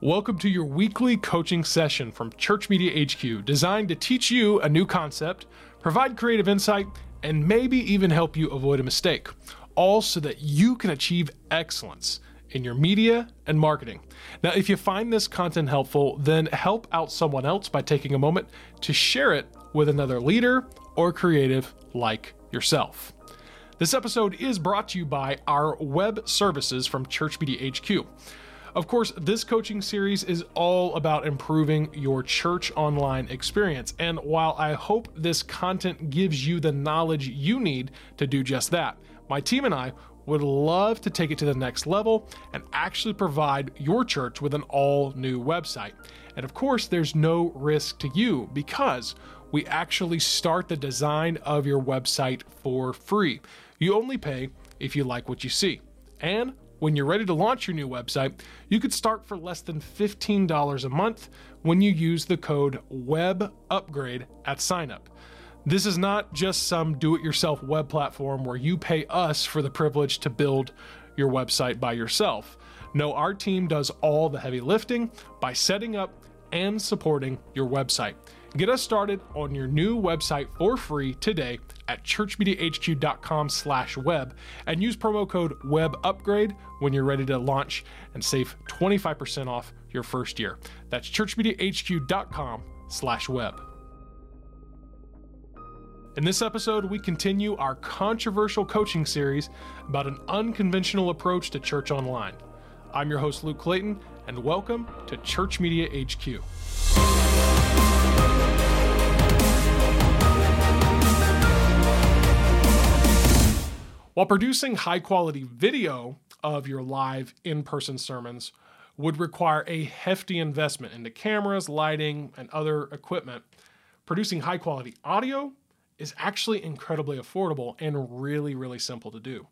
Welcome to your weekly coaching session from Church Media HQ, designed to teach you a new concept, provide creative insight, and maybe even help you avoid a mistake, all so that you can achieve excellence in your media and marketing. Now, if you find this content helpful, then help out someone else by taking a moment to share it with another leader or creative like yourself. This episode is brought to you by our web services from Church Media HQ. Of course, this coaching series is all about improving your church online experience. And while I hope this content gives you the knowledge you need to do just that, my team and I would love to take it to the next level and actually provide your church with an all new website. And of course, there's no risk to you because we actually start the design of your website for free. You only pay if you like what you see. And when you're ready to launch your new website, you could start for less than $15 a month when you use the code WEBUPGRADE at signup. This is not just some do it yourself web platform where you pay us for the privilege to build your website by yourself. No, our team does all the heavy lifting by setting up and supporting your website. Get us started on your new website for free today at churchmediahq.com slash web and use promo code WEBUPGRADE when you're ready to launch and save 25% off your first year. That's churchmediahq.com slash web. In this episode, we continue our controversial coaching series about an unconventional approach to church online. I'm your host, Luke Clayton, and welcome to Church Media HQ. While producing high quality video of your live in person sermons would require a hefty investment into cameras, lighting, and other equipment, producing high quality audio is actually incredibly affordable and really, really simple to do.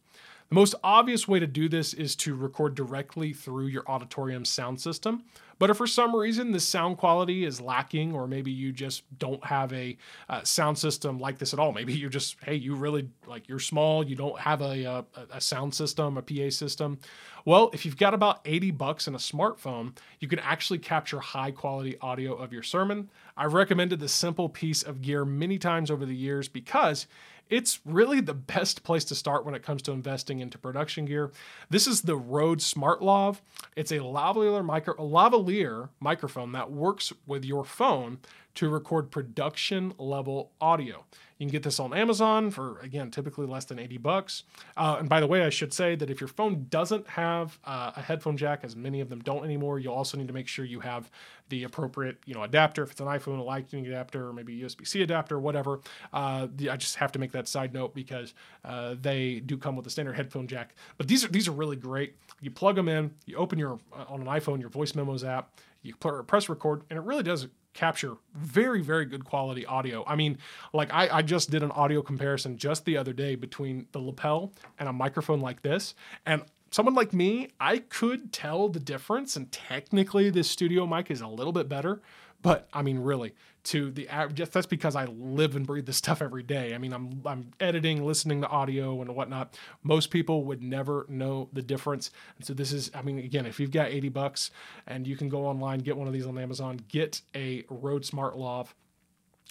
The most obvious way to do this is to record directly through your auditorium sound system. But if for some reason the sound quality is lacking, or maybe you just don't have a uh, sound system like this at all, maybe you're just, hey, you really like you're small, you don't have a, a, a sound system, a PA system. Well, if you've got about 80 bucks in a smartphone, you can actually capture high quality audio of your sermon. I've recommended this simple piece of gear many times over the years because it's really the best place to start when it comes to investing into production gear. This is the Rode SmartLav. It's a lavalier, micro, lavalier microphone that works with your phone to record production level audio. You can get this on Amazon for again typically less than 80 bucks. Uh, and by the way, I should say that if your phone doesn't have uh, a headphone jack, as many of them don't anymore, you'll also need to make sure you have the appropriate you know adapter. If it's an iPhone, a Lightning adapter, or maybe USB-C adapter, whatever. Uh, I just have to make that side note because uh, they do come with a standard headphone jack. But these are these are really great. You plug them in, you open your uh, on an iPhone your voice memos app, you press record, and it really does capture very very good quality audio. I mean like I, I just did an audio comparison just the other day between the lapel and a microphone like this and someone like me i could tell the difference and technically this studio mic is a little bit better but I mean, really, to the that's because I live and breathe this stuff every day. I mean, I'm I'm editing, listening to audio and whatnot. Most people would never know the difference. And so this is, I mean, again, if you've got 80 bucks and you can go online, get one of these on Amazon, get a Rode SmartLav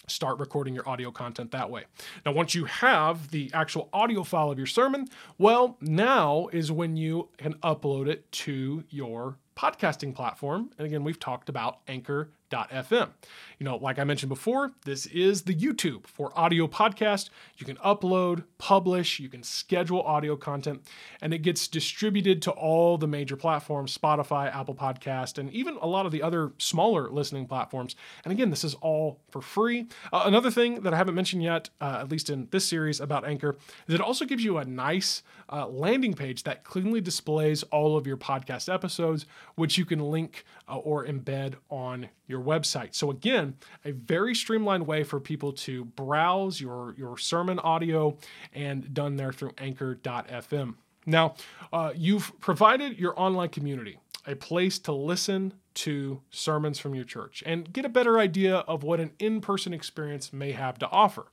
start recording your audio content that way. Now, once you have the actual audio file of your sermon, well, now is when you can upload it to your podcasting platform. And again, we've talked about Anchor FM. You know, like I mentioned before, this is the YouTube for audio podcast. You can upload, publish, you can schedule audio content, and it gets distributed to all the major platforms Spotify, Apple Podcast, and even a lot of the other smaller listening platforms. And again, this is all for free. Uh, another thing that I haven't mentioned yet, uh, at least in this series about Anchor, is it also gives you a nice uh, landing page that cleanly displays all of your podcast episodes, which you can link uh, or embed on your website. So again, a very streamlined way for people to browse your, your sermon audio and done there through anchor.fm. Now, uh, you've provided your online community a place to listen to sermons from your church and get a better idea of what an in person experience may have to offer.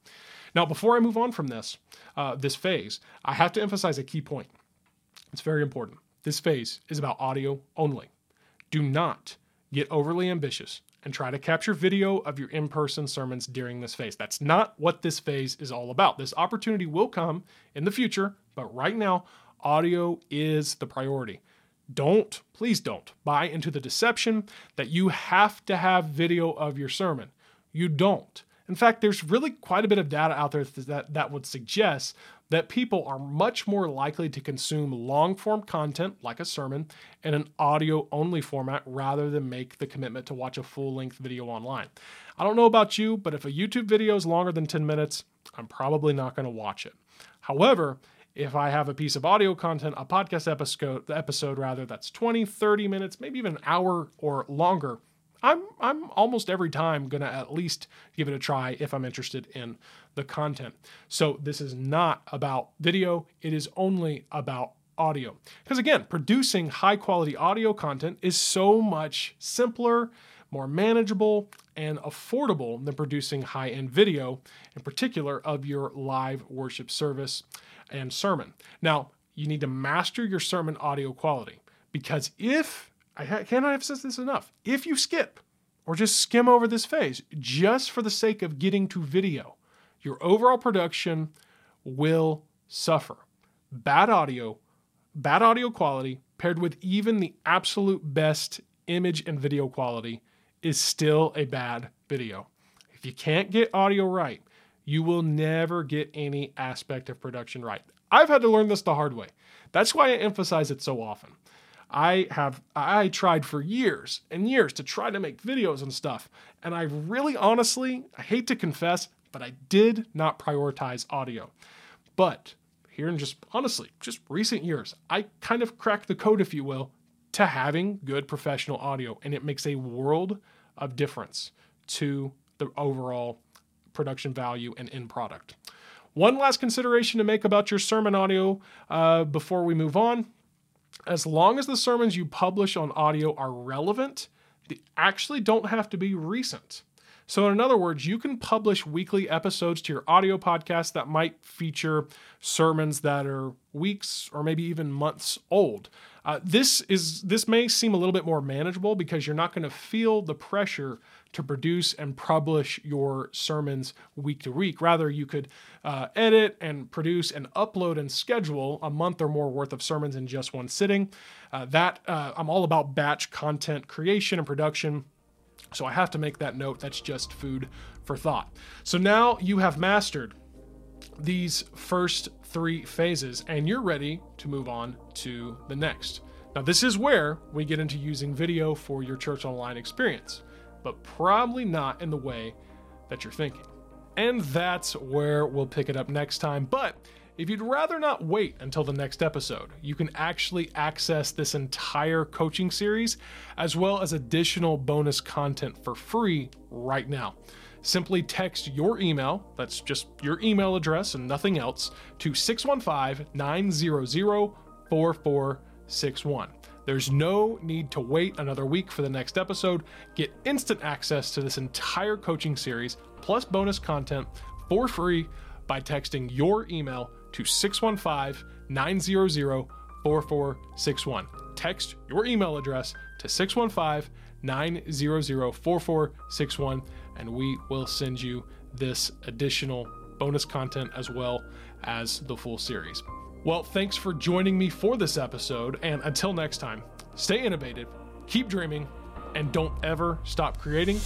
Now, before I move on from this, uh, this phase, I have to emphasize a key point. It's very important. This phase is about audio only. Do not get overly ambitious and try to capture video of your in person sermons during this phase. That's not what this phase is all about. This opportunity will come in the future, but right now, audio is the priority. Don't, please don't, buy into the deception that you have to have video of your sermon. You don't. In fact, there's really quite a bit of data out there that, that would suggest that people are much more likely to consume long form content like a sermon in an audio only format rather than make the commitment to watch a full length video online. I don't know about you, but if a YouTube video is longer than 10 minutes, I'm probably not going to watch it. However, if I have a piece of audio content, a podcast episode, episode rather, that's 20, 30 minutes, maybe even an hour or longer, I'm I'm almost every time to at least give it a try if I'm interested in the content. So this is not about video, it is only about audio. Because again, producing high quality audio content is so much simpler, more manageable, and affordable than producing high end video, in particular of your live worship service and sermon. Now, you need to master your sermon audio quality because if I cannot emphasize this enough. If you skip or just skim over this phase just for the sake of getting to video, your overall production will suffer. Bad audio, bad audio quality paired with even the absolute best image and video quality is still a bad video. If you can't get audio right, you will never get any aspect of production right. I've had to learn this the hard way. That's why I emphasize it so often. I have I tried for years and years to try to make videos and stuff, and I really honestly, I hate to confess, but I did not prioritize audio. But here in just honestly, just recent years, I kind of cracked the code, if you will, to having good professional audio, and it makes a world of difference to the overall production value and end product. One last consideration to make about your sermon audio uh, before we move on as long as the sermons you publish on audio are relevant, they actually don't have to be recent. So, in other words, you can publish weekly episodes to your audio podcast that might feature sermons that are weeks or maybe even months old. Uh, this is this may seem a little bit more manageable because you're not going to feel the pressure to produce and publish your sermons week to week. Rather, you could uh, edit and produce and upload and schedule a month or more worth of sermons in just one sitting. Uh, that uh, I'm all about batch content creation and production. So I have to make that note. That's just food for thought. So now you have mastered these first three phases and you're ready to move on to the next. Now, this is where we get into using video for your church online experience but probably not in the way that you're thinking. And that's where we'll pick it up next time. But if you'd rather not wait until the next episode, you can actually access this entire coaching series as well as additional bonus content for free right now. Simply text your email, that's just your email address and nothing else, to 615 900 4461. There's no need to wait another week for the next episode. Get instant access to this entire coaching series plus bonus content for free by texting your email to 615 900 4461. Text your email address to 615 900 4461 and we will send you this additional bonus content as well as the full series. Well, thanks for joining me for this episode, and until next time, stay innovative, keep dreaming, and don't ever stop creating.